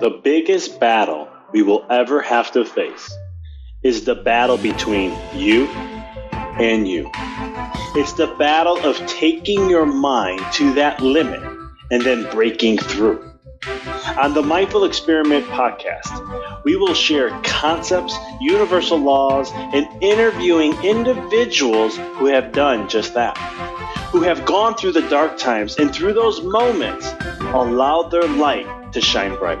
The biggest battle we will ever have to face is the battle between you and you. It's the battle of taking your mind to that limit and then breaking through. On the Mindful Experiment podcast, we will share concepts, universal laws, and interviewing individuals who have done just that, who have gone through the dark times and through those moments allowed their light to shine bright.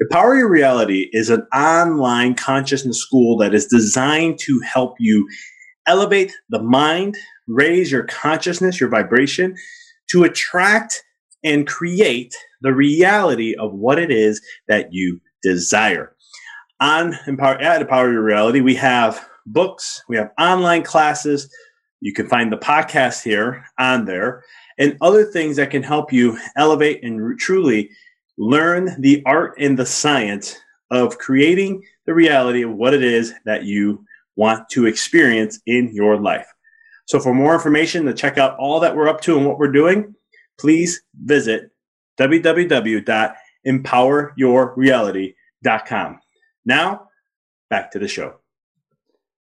Empower Your Reality is an online consciousness school that is designed to help you elevate the mind, raise your consciousness, your vibration, to attract and create the reality of what it is that you desire. On Empower, at Empower Your Reality, we have books, we have online classes. You can find the podcast here on there and other things that can help you elevate and truly learn the art and the science of creating the reality of what it is that you want to experience in your life. So, for more information to check out all that we're up to and what we're doing, please visit www.empoweryourreality.com. Now, back to the show.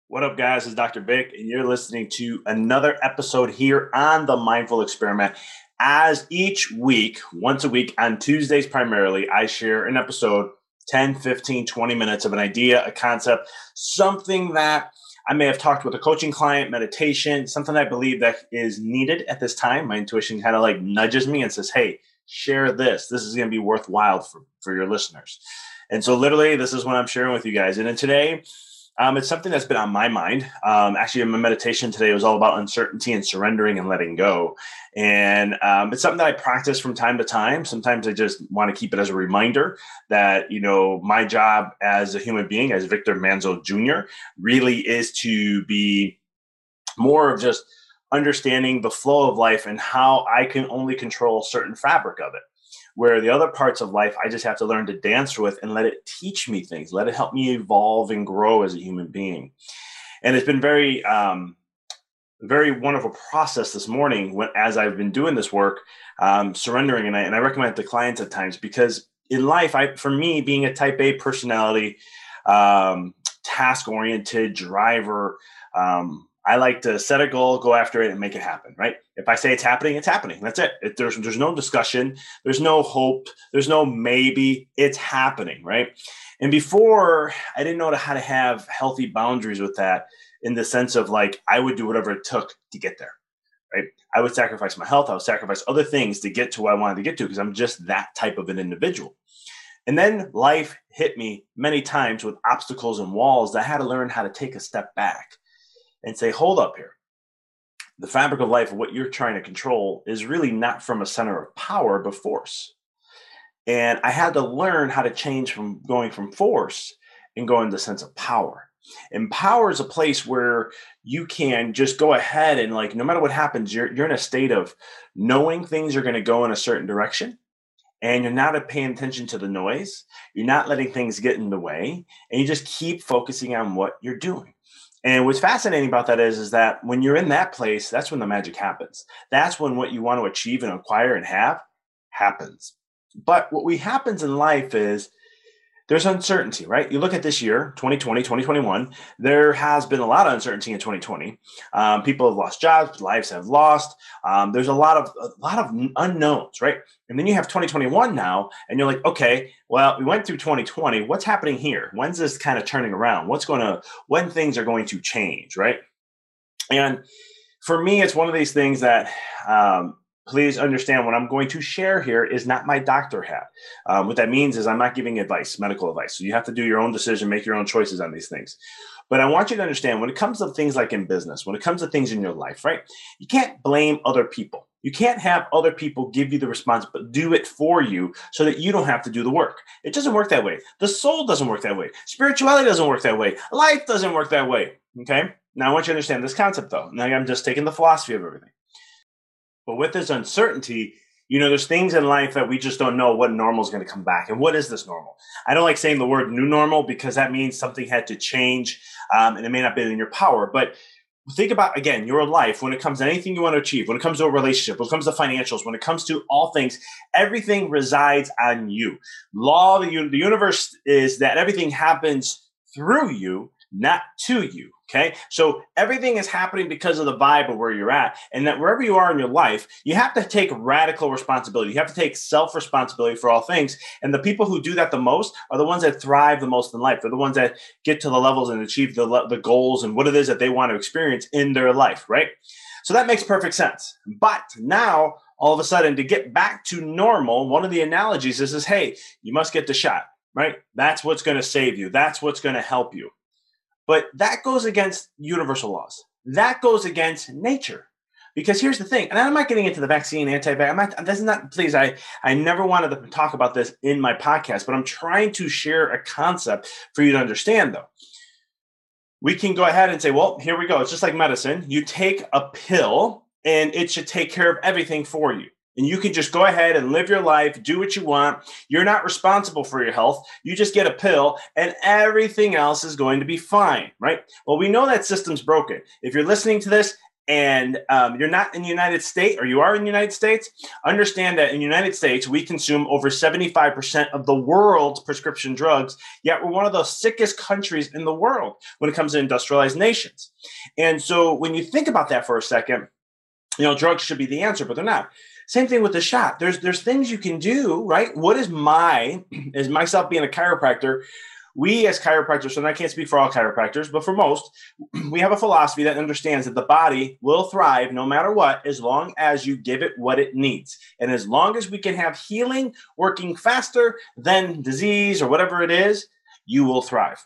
What up, guys? It's Dr. Vic, and you're listening to another episode here on the Mindful Experiment. As each week, once a week on Tuesdays primarily, I share an episode 10, 15, 20 minutes of an idea, a concept, something that I may have talked with a coaching client, meditation, something I believe that is needed at this time. My intuition kind of like nudges me and says, hey, share this. This is going to be worthwhile for, for your listeners. And so, literally, this is what I'm sharing with you guys. And then today, um, it's something that's been on my mind. Um, actually, my meditation today was all about uncertainty and surrendering and letting go. And um, it's something that I practice from time to time. Sometimes I just want to keep it as a reminder that, you know, my job as a human being, as Victor Manzo Jr., really is to be more of just understanding the flow of life and how I can only control a certain fabric of it where the other parts of life I just have to learn to dance with and let it teach me things, let it help me evolve and grow as a human being. And it's been very, um, very wonderful process this morning when, as I've been doing this work, um, surrendering, and I, and I recommend it to clients at times because in life, I, for me, being a Type A personality, um, task oriented driver, um, I like to set a goal, go after it, and make it happen. Right? If I say it's happening, it's happening. That's it. it there's there's no discussion. There's no hope. There's no maybe. It's happening. Right? And before, I didn't know how to have healthy boundaries with that in the sense of like I would do whatever it took to get there. Right? I would sacrifice my health. I would sacrifice other things to get to where I wanted to get to because I'm just that type of an individual. And then life hit me many times with obstacles and walls that I had to learn how to take a step back and say, hold up here. The fabric of life, what you're trying to control, is really not from a center of power, but force. And I had to learn how to change from going from force and going to the sense of power. And power is a place where you can just go ahead and like no matter what happens, you're you're in a state of knowing things are going to go in a certain direction and you're not paying attention to the noise. You're not letting things get in the way, and you just keep focusing on what you're doing. And what's fascinating about that is, is that when you're in that place, that's when the magic happens. That's when what you want to achieve and acquire and have happens. But what we happens in life is there's uncertainty, right? You look at this year, 2020, 2021, there has been a lot of uncertainty in 2020. Um, people have lost jobs, lives have lost. Um, there's a lot of a lot of unknowns, right? And then you have 2021 now, and you're like, okay, well, we went through 2020. What's happening here? When's this kind of turning around? What's going to when things are going to change, right? And for me, it's one of these things that um, please understand what I'm going to share here is not my doctor hat. Um, what that means is I'm not giving advice, medical advice. So you have to do your own decision, make your own choices on these things. But I want you to understand when it comes to things like in business, when it comes to things in your life, right? You can't blame other people. You can't have other people give you the response, but do it for you so that you don't have to do the work. It doesn't work that way. The soul doesn't work that way. Spirituality doesn't work that way. Life doesn't work that way. Okay. Now I want you to understand this concept though. Now I'm just taking the philosophy of everything. But with this uncertainty, you know, there's things in life that we just don't know what normal is going to come back. And what is this normal? I don't like saying the word new normal because that means something had to change um, and it may not be in your power. But think about, again, your life when it comes to anything you want to achieve, when it comes to a relationship, when it comes to financials, when it comes to all things, everything resides on you. Law of the, the universe is that everything happens through you, not to you. Okay. So everything is happening because of the vibe of where you're at. And that wherever you are in your life, you have to take radical responsibility. You have to take self responsibility for all things. And the people who do that the most are the ones that thrive the most in life. They're the ones that get to the levels and achieve the, the goals and what it is that they want to experience in their life. Right. So that makes perfect sense. But now, all of a sudden, to get back to normal, one of the analogies is, is hey, you must get the shot. Right. That's what's going to save you. That's what's going to help you. But that goes against universal laws. That goes against nature. Because here's the thing, and I'm not getting into the vaccine, anti-vax. I'm not. This is not. Please, I I never wanted to talk about this in my podcast, but I'm trying to share a concept for you to understand. Though, we can go ahead and say, well, here we go. It's just like medicine. You take a pill, and it should take care of everything for you and you can just go ahead and live your life, do what you want. You're not responsible for your health. You just get a pill and everything else is going to be fine, right? Well, we know that system's broken. If you're listening to this and um, you're not in the United States or you are in the United States, understand that in the United States, we consume over 75% of the world's prescription drugs, yet we're one of the sickest countries in the world when it comes to industrialized nations. And so when you think about that for a second, you know, drugs should be the answer, but they're not. Same thing with the shot. There's there's things you can do, right? What is my is myself being a chiropractor? We as chiropractors, and I can't speak for all chiropractors, but for most, we have a philosophy that understands that the body will thrive no matter what, as long as you give it what it needs. And as long as we can have healing working faster than disease or whatever it is, you will thrive.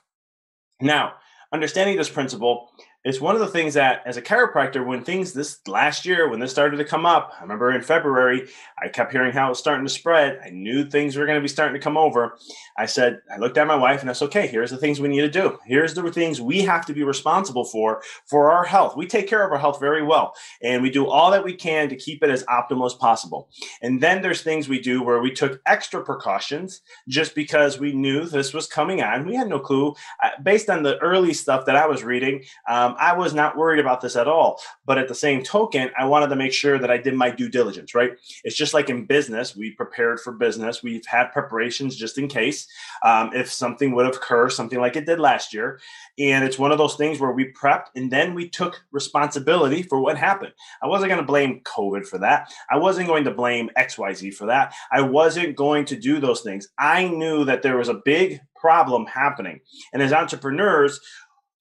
Now, understanding this principle, it's one of the things that as a chiropractor when things this last year when this started to come up i remember in february i kept hearing how it was starting to spread. I knew things were going to be starting to come over. I said i looked at my wife and i said okay here's the things we need to do. Here's the things we have to be responsible for for our health. We take care of our health very well and we do all that we can to keep it as optimal as possible. And then there's things we do where we took extra precautions just because we knew this was coming on. We had no clue. Based on the early stuff that i was reading um, I was not worried about this at all. But at the same token, I wanted to make sure that I did my due diligence, right? It's just like in business, we prepared for business. We've had preparations just in case um, if something would occur, something like it did last year. And it's one of those things where we prepped and then we took responsibility for what happened. I wasn't going to blame COVID for that. I wasn't going to blame XYZ for that. I wasn't going to do those things. I knew that there was a big problem happening. And as entrepreneurs,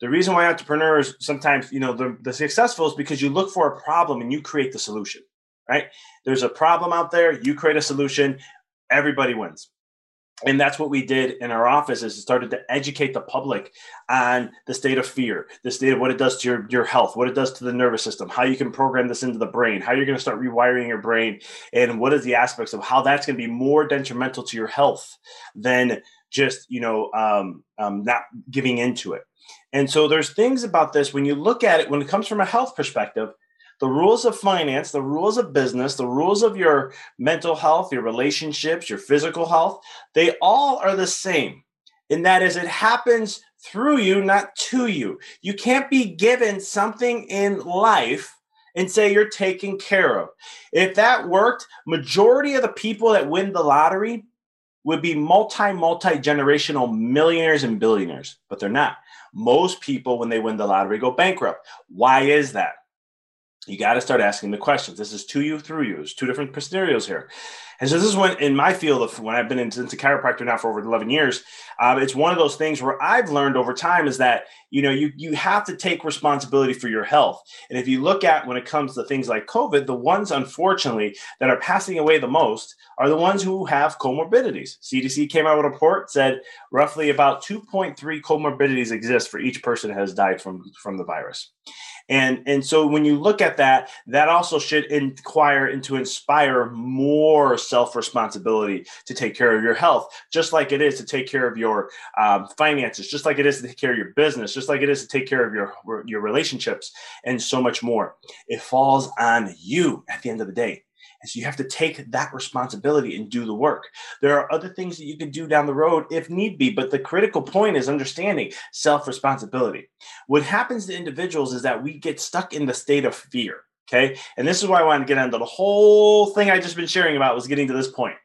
the reason why entrepreneurs sometimes, you know, the, the successful is because you look for a problem and you create the solution, right? There's a problem out there, you create a solution, everybody wins and that's what we did in our office is started to educate the public on the state of fear the state of what it does to your, your health what it does to the nervous system how you can program this into the brain how you're going to start rewiring your brain and what is the aspects of how that's going to be more detrimental to your health than just you know um, um, not giving into it and so there's things about this when you look at it when it comes from a health perspective the rules of finance, the rules of business, the rules of your mental health, your relationships, your physical health, they all are the same. And that is, it happens through you, not to you. You can't be given something in life and say you're taken care of. If that worked, majority of the people that win the lottery would be multi multi generational millionaires and billionaires, but they're not. Most people, when they win the lottery, go bankrupt. Why is that? you got to start asking the questions. This is to you through you. There's two different scenarios here. And so this is when, in my field of when I've been into, into chiropractor now for over 11 years, um, it's one of those things where I've learned over time is that you know you you have to take responsibility for your health. And if you look at when it comes to things like COVID, the ones unfortunately that are passing away the most are the ones who have comorbidities. CDC came out with a report said roughly about 2.3 comorbidities exist for each person has died from from the virus. And, and so when you look at that, that also should inquire and to inspire more self responsibility to take care of your health, just like it is to take care of your um, finances, just like it is to take care of your business, just like it is to take care of your, your relationships, and so much more. It falls on you at the end of the day. And so you have to take that responsibility and do the work. There are other things that you can do down the road if need be, but the critical point is understanding self responsibility. What happens to individuals is that we get stuck in the state of fear. Okay. And this is why I wanted to get into the whole thing I just been sharing about was getting to this point.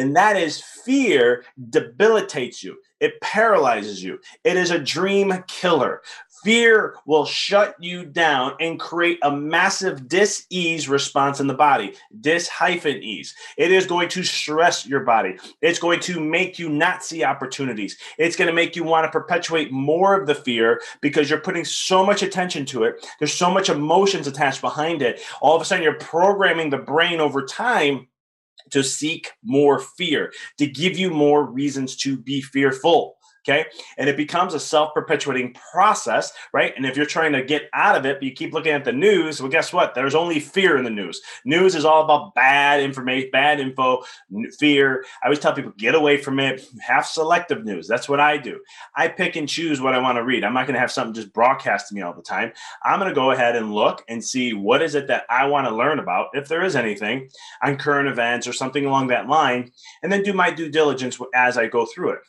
And that is fear debilitates you. It paralyzes you. It is a dream killer. Fear will shut you down and create a massive dis-ease response in the body. Dis hyphen ease. It is going to stress your body. It's going to make you not see opportunities. It's going to make you want to perpetuate more of the fear because you're putting so much attention to it. There's so much emotions attached behind it. All of a sudden, you're programming the brain over time to seek more fear, to give you more reasons to be fearful. Okay. And it becomes a self perpetuating process, right? And if you're trying to get out of it, but you keep looking at the news, well, guess what? There's only fear in the news. News is all about bad information, bad info, fear. I always tell people get away from it, have selective news. That's what I do. I pick and choose what I want to read. I'm not going to have something just broadcast to me all the time. I'm going to go ahead and look and see what is it that I want to learn about, if there is anything on current events or something along that line, and then do my due diligence as I go through it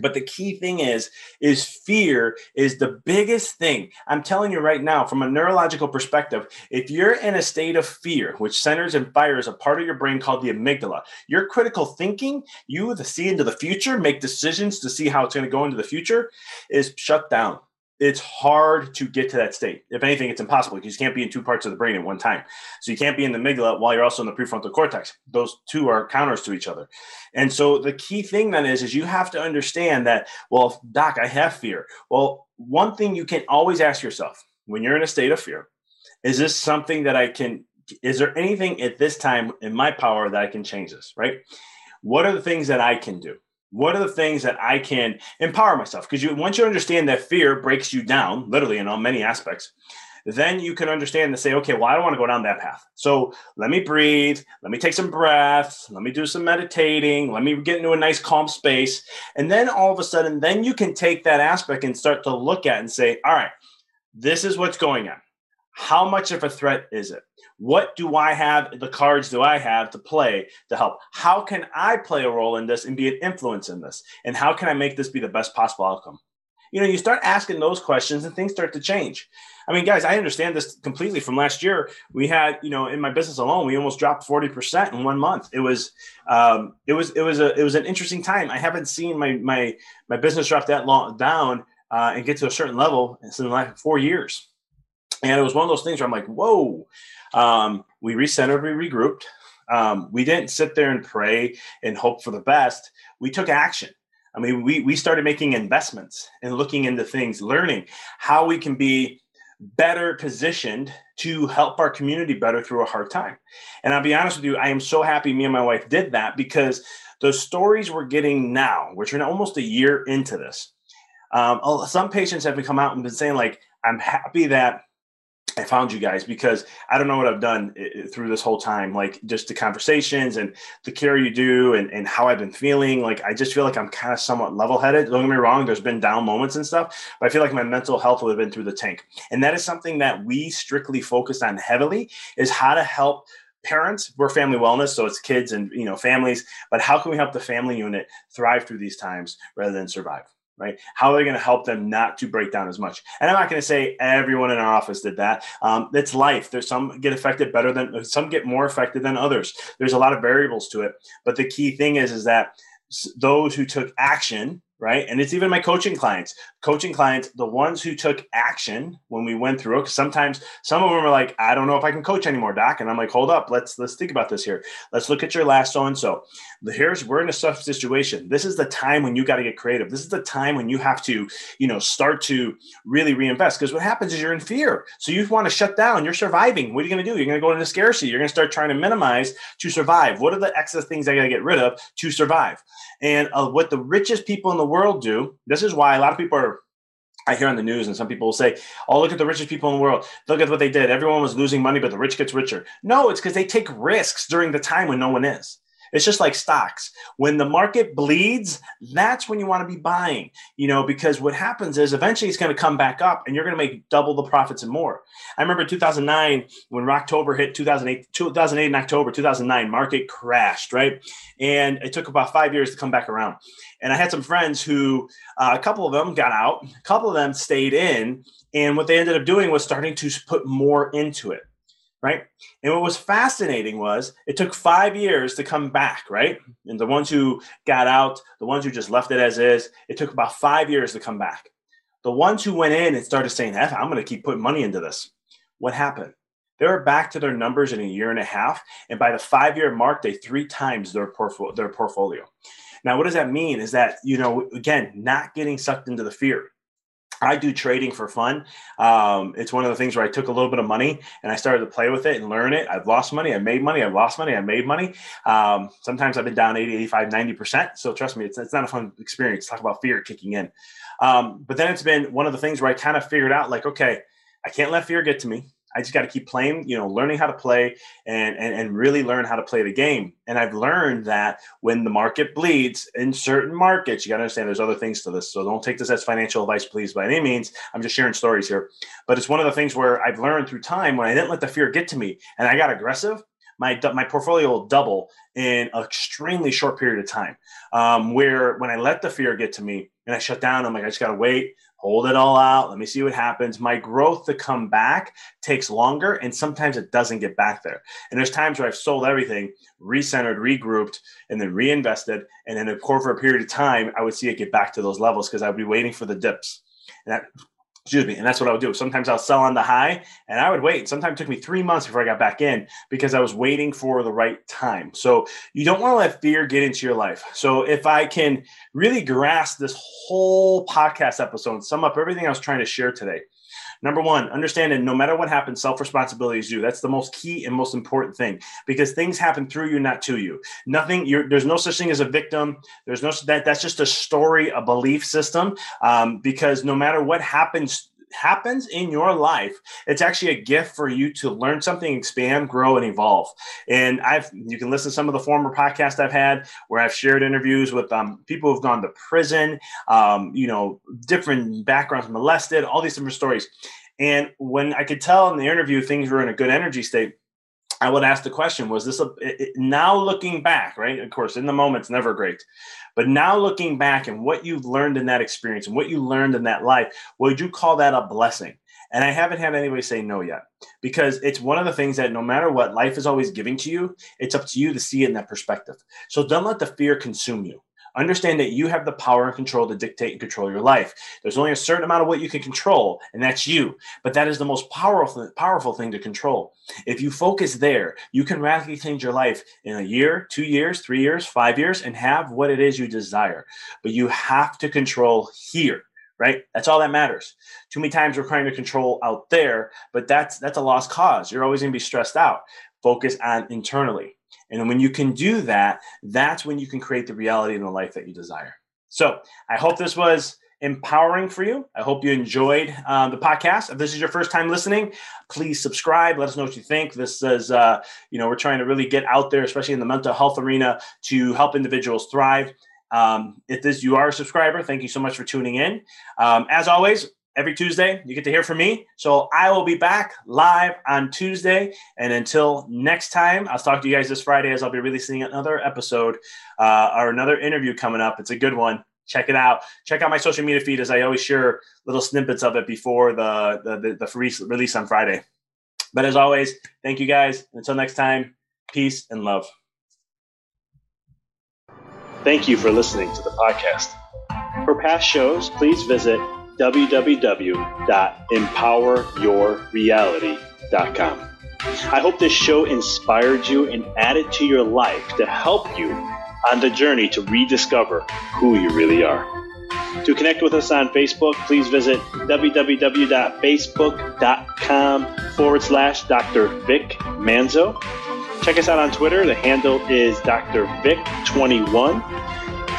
but the key thing is is fear is the biggest thing. I'm telling you right now from a neurological perspective if you're in a state of fear which centers and fires a part of your brain called the amygdala your critical thinking you to see into the future make decisions to see how it's going to go into the future is shut down it's hard to get to that state. If anything, it's impossible because you can't be in two parts of the brain at one time. So you can't be in the amygdala while you're also in the prefrontal cortex. Those two are counters to each other. And so the key thing then is, is you have to understand that, well, doc, I have fear. Well, one thing you can always ask yourself when you're in a state of fear, is this something that I can, is there anything at this time in my power that I can change this, right? What are the things that I can do? What are the things that I can empower myself? Because you once you understand that fear breaks you down, literally in all many aspects, then you can understand to say, okay, well, I don't want to go down that path. So let me breathe, let me take some breaths, let me do some meditating, let me get into a nice calm space. And then all of a sudden, then you can take that aspect and start to look at and say, all right, this is what's going on. How much of a threat is it? What do I have? The cards do I have to play to help? How can I play a role in this and be an influence in this? And how can I make this be the best possible outcome? You know, you start asking those questions and things start to change. I mean, guys, I understand this completely from last year. We had, you know, in my business alone, we almost dropped 40% in one month. It was, um, it was, it was a, it was an interesting time. I haven't seen my, my, my business drop that long down uh, and get to a certain level in the last four years. And it was one of those things where I'm like, whoa, um, we recentered, we regrouped. Um, we didn't sit there and pray and hope for the best. We took action. I mean, we, we started making investments and looking into things, learning how we can be better positioned to help our community better through a hard time. And I'll be honest with you, I am so happy me and my wife did that because the stories we're getting now, which are almost a year into this, um, some patients have come out and been saying, like, I'm happy that I found you guys because I don't know what I've done eh, eh, through this whole time, like just the conversations and the care you do and, and how I've been feeling. Like, I just feel like I'm kind of somewhat level headed. Don't get me wrong, there's been down moments and stuff, but I feel like my mental health would have been through the tank. And that is something that we strictly focus on heavily is how to help parents we're family wellness so it's kids and you know families but how can we help the family unit thrive through these times rather than survive right? How are they going to help them not to break down as much? And I'm not going to say everyone in our office did that. Um, it's life. There's some get affected better than some get more affected than others. There's a lot of variables to it. But the key thing is, is that those who took action right? And it's even my coaching clients. Coaching clients, the ones who took action when we went through it, because sometimes some of them are like, I don't know if I can coach anymore, Doc. And I'm like, hold up, let's let's think about this here. Let's look at your last so and so. Here's we're in a tough situation. This is the time when you got to get creative. This is the time when you have to, you know, start to really reinvest. Because what happens is you're in fear. So you want to shut down. You're surviving. What are you going to do? You're going to go into scarcity. You're going to start trying to minimize to survive. What are the excess things I got to get rid of to survive? And uh, what the richest people in the world do, this is why a lot of people are I hear on the news, and some people will say, "Oh, look at the richest people in the world. Look at what they did. Everyone was losing money, but the rich gets richer." No, it's because they take risks during the time when no one is. It's just like stocks. When the market bleeds, that's when you want to be buying, you know, because what happens is eventually it's going to come back up and you're going to make double the profits and more. I remember 2009 when October hit 2008, 2008 in October, 2009, market crashed, right? And it took about five years to come back around. And I had some friends who, uh, a couple of them got out, a couple of them stayed in. And what they ended up doing was starting to put more into it right? And what was fascinating was it took five years to come back, right? And the ones who got out, the ones who just left it as is, it took about five years to come back. The ones who went in and started saying, F, I'm going to keep putting money into this. What happened? They were back to their numbers in a year and a half. And by the five year mark, they three times their, portfolio, their portfolio. Now, what does that mean? Is that, you know, again, not getting sucked into the fear I do trading for fun. Um, it's one of the things where I took a little bit of money and I started to play with it and learn it. I've lost money, I made money, I've lost money, I made money. Um, sometimes I've been down 80, 85, 90%. So trust me, it's, it's not a fun experience. Talk about fear kicking in. Um, but then it's been one of the things where I kind of figured out like, okay, I can't let fear get to me. I just got to keep playing, you know, learning how to play and, and and really learn how to play the game. And I've learned that when the market bleeds in certain markets, you got to understand there's other things to this. So don't take this as financial advice, please, by any means. I'm just sharing stories here. But it's one of the things where I've learned through time when I didn't let the fear get to me and I got aggressive. My, my portfolio will double in an extremely short period of time. Um, where when I let the fear get to me and I shut down, I'm like, I just got to wait hold it all out. Let me see what happens. My growth to come back takes longer, and sometimes it doesn't get back there. And there's times where I've sold everything, recentered, regrouped, and then reinvested. And then, of a period of time, I would see it get back to those levels because I would be waiting for the dips. And that Excuse me. And that's what I would do. Sometimes I'll sell on the high and I would wait. Sometimes it took me three months before I got back in because I was waiting for the right time. So you don't want to let fear get into your life. So if I can really grasp this whole podcast episode and sum up everything I was trying to share today, Number one, understand that no matter what happens, self responsibility is you. That's the most key and most important thing because things happen through you, not to you. Nothing. there's no such thing as a victim. There's no that. That's just a story, a belief system. Um, because no matter what happens happens in your life, it's actually a gift for you to learn something, expand, grow, and evolve. And I've you can listen to some of the former podcasts I've had where I've shared interviews with um, people who've gone to prison, um, you know, different backgrounds, molested, all these different stories. And when I could tell in the interview things were in a good energy state, I would ask the question: Was this a it, now looking back, right? Of course, in the moment, it's never great, but now looking back and what you've learned in that experience and what you learned in that life, would you call that a blessing? And I haven't had anybody say no yet because it's one of the things that no matter what life is always giving to you, it's up to you to see it in that perspective. So don't let the fear consume you. Understand that you have the power and control to dictate and control your life. There's only a certain amount of what you can control, and that's you. But that is the most powerful, powerful thing to control. If you focus there, you can radically change your life in a year, two years, three years, five years, and have what it is you desire. But you have to control here right? That's all that matters. Too many times we're trying to control out there, but that's that's a lost cause. You're always going to be stressed out. Focus on internally. And when you can do that, that's when you can create the reality in the life that you desire. So I hope this was empowering for you. I hope you enjoyed uh, the podcast. If this is your first time listening, please subscribe. Let us know what you think. This is, uh, you know, we're trying to really get out there, especially in the mental health arena, to help individuals thrive. Um, if this you are a subscriber, thank you so much for tuning in. Um, as always, every Tuesday you get to hear from me. So I will be back live on Tuesday. And until next time, I'll talk to you guys this Friday as I'll be releasing another episode uh, or another interview coming up. It's a good one. Check it out. Check out my social media feed as I always share little snippets of it before the the, the, the release on Friday. But as always, thank you guys. Until next time, peace and love. Thank you for listening to the podcast. For past shows, please visit www.empoweryourreality.com. I hope this show inspired you and added to your life to help you on the journey to rediscover who you really are. To connect with us on Facebook, please visit www.facebook.com forward slash Dr. Vic Manzo. Check us out on Twitter. The handle is Dr. Vic21.